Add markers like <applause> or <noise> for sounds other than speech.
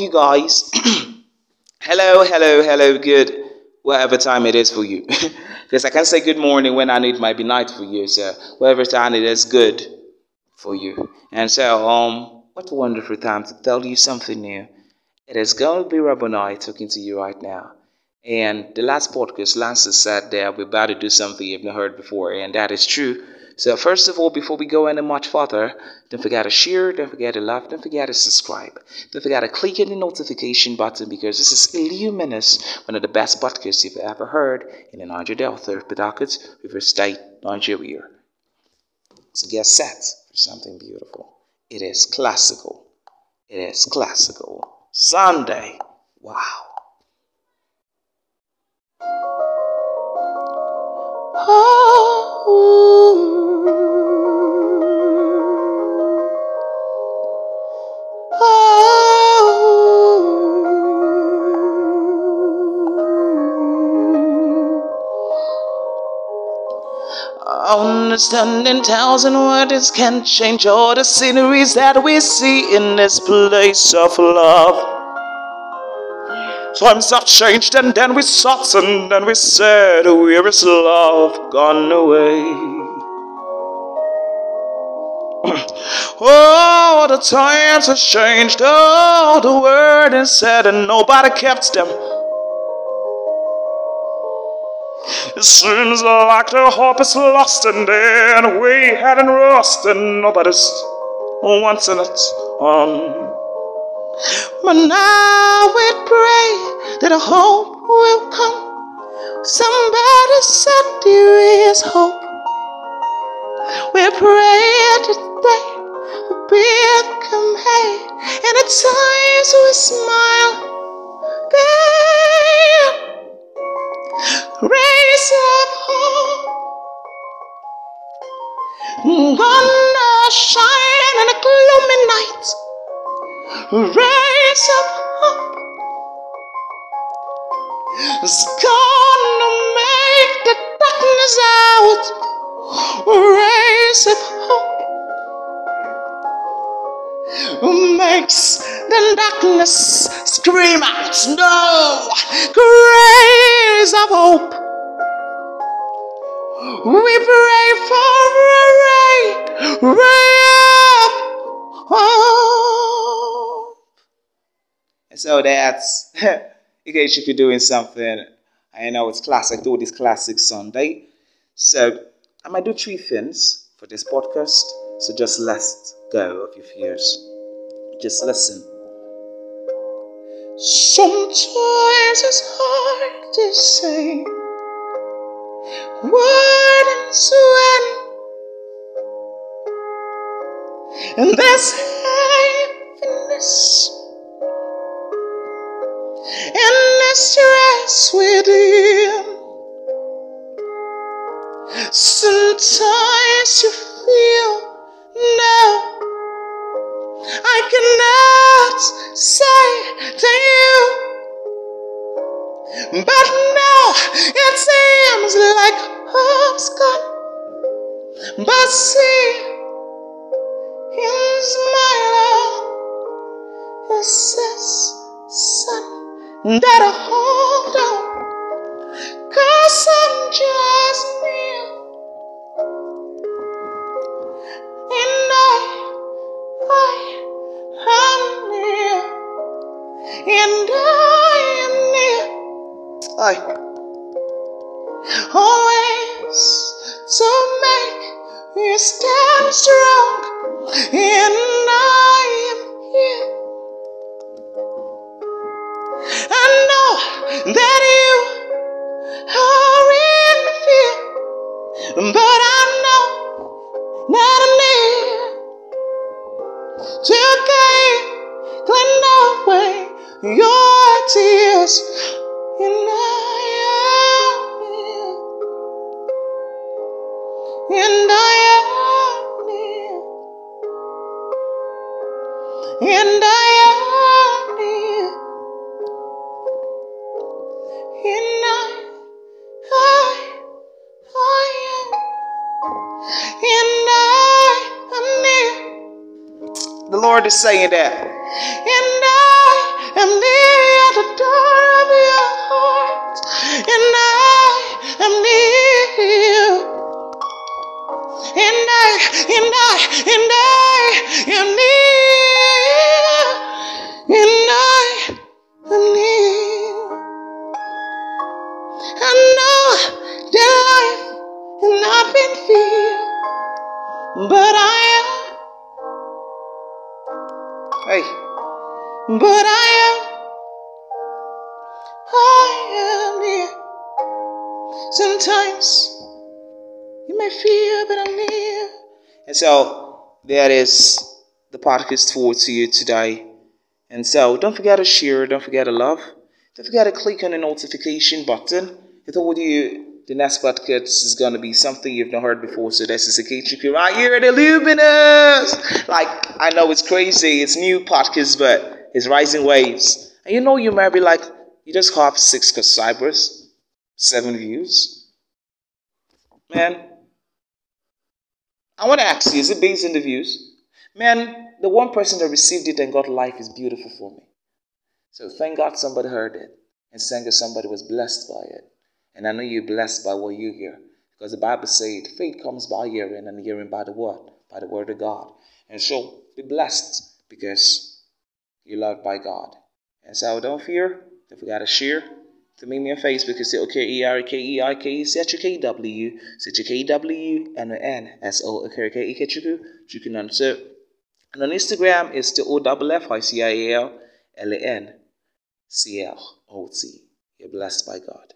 you guys. <clears throat> hello, hello, hello, good, whatever time it is for you. <laughs> because I can say good morning when I need might be night for you. So whatever time it is good for you. And so, um, what a wonderful time to tell you something new. It is going to be Rabboni talking to you right now. And the last podcast, Lance said that we're about to do something you've not heard before, and that is true. So first of all, before we go any much further, don't forget to share, don't forget to love, don't forget to subscribe. Don't forget to click on the notification button because this is Illuminous, one of the best podcasts you've ever heard in the Niger Delta, Pidakit, River State, Nigeria. So get set for something beautiful. It is classical. It is classical. Sunday. Wow. Understanding thousand words can change all the sceneries that we see in this place of love. Times have changed and then we sought and then we said, Where is love gone away? <clears throat> oh, the times have changed, oh, the word is said and nobody kept them. It seems like the hope is lost and we hadn't lost and nobody's wanting it on. But now we pray that a hope will come. Somebody said there is hope. We pray today will become hay, and at times we smile. Gonna shine in a gloomy night. Raise up hope. It's gonna make the darkness out. Raise up hope. Makes the darkness scream out. No, raise up hope. We pray for a ray, ray up hope. So that's, <laughs> in case if you're doing something, I know it's classic, do this classic Sunday. So I might do three things for this podcast. So just let go of your fears. Just listen. Sometimes it's hard to say words when and there's happiness and the stress within. Sometimes you feel no, I cannot say to you, but it seems like gone. But see, in smile, it says, son, that I hold on, cause I'm just near. And I, I am near. And I am near. Always to make you stand strong. And I am here. I know that you are in fear, but I know that I'm near to gain, clean away your tears, and I am here. And I, I, I am, and I am near. The Lord is saying that. And I am near at the door of your heart, and I am near you. And I, and I, and I am near. in fear, but I am. Hey, but I am. I am near. Sometimes you may fear, but I'm near. And so that is the podcast for to you today. And so don't forget to share, don't forget to love, don't forget to click on the notification button. It's all you the next podcast is gonna be something you've not heard before. So this is a KHQ right here at Illuminous. Like I know it's crazy, it's new podcast, but it's rising waves. And you know you might be like, you just have six subscribers, seven views. Man, I want to ask you, is it based on the views? Man, the one person that received it and got life is beautiful for me. So thank God somebody heard it. And thank God somebody was blessed by it. And I know you're blessed by what you hear. Because the Bible said faith comes by hearing and hearing by the word, by the word of God. And so be blessed because you're loved by God. And so don't fear. Don't forget to share. To meet me on Facebook, it's O-K-E-R-K-E-I-K-E-C-H-U-K-W, C-H-U-K-W, and N S O K-E K-H-U-K, you can answer. And on Instagram, it's the O-F-F-I-C-I-A-L L-A-N C-L-O-T. You're blessed by God.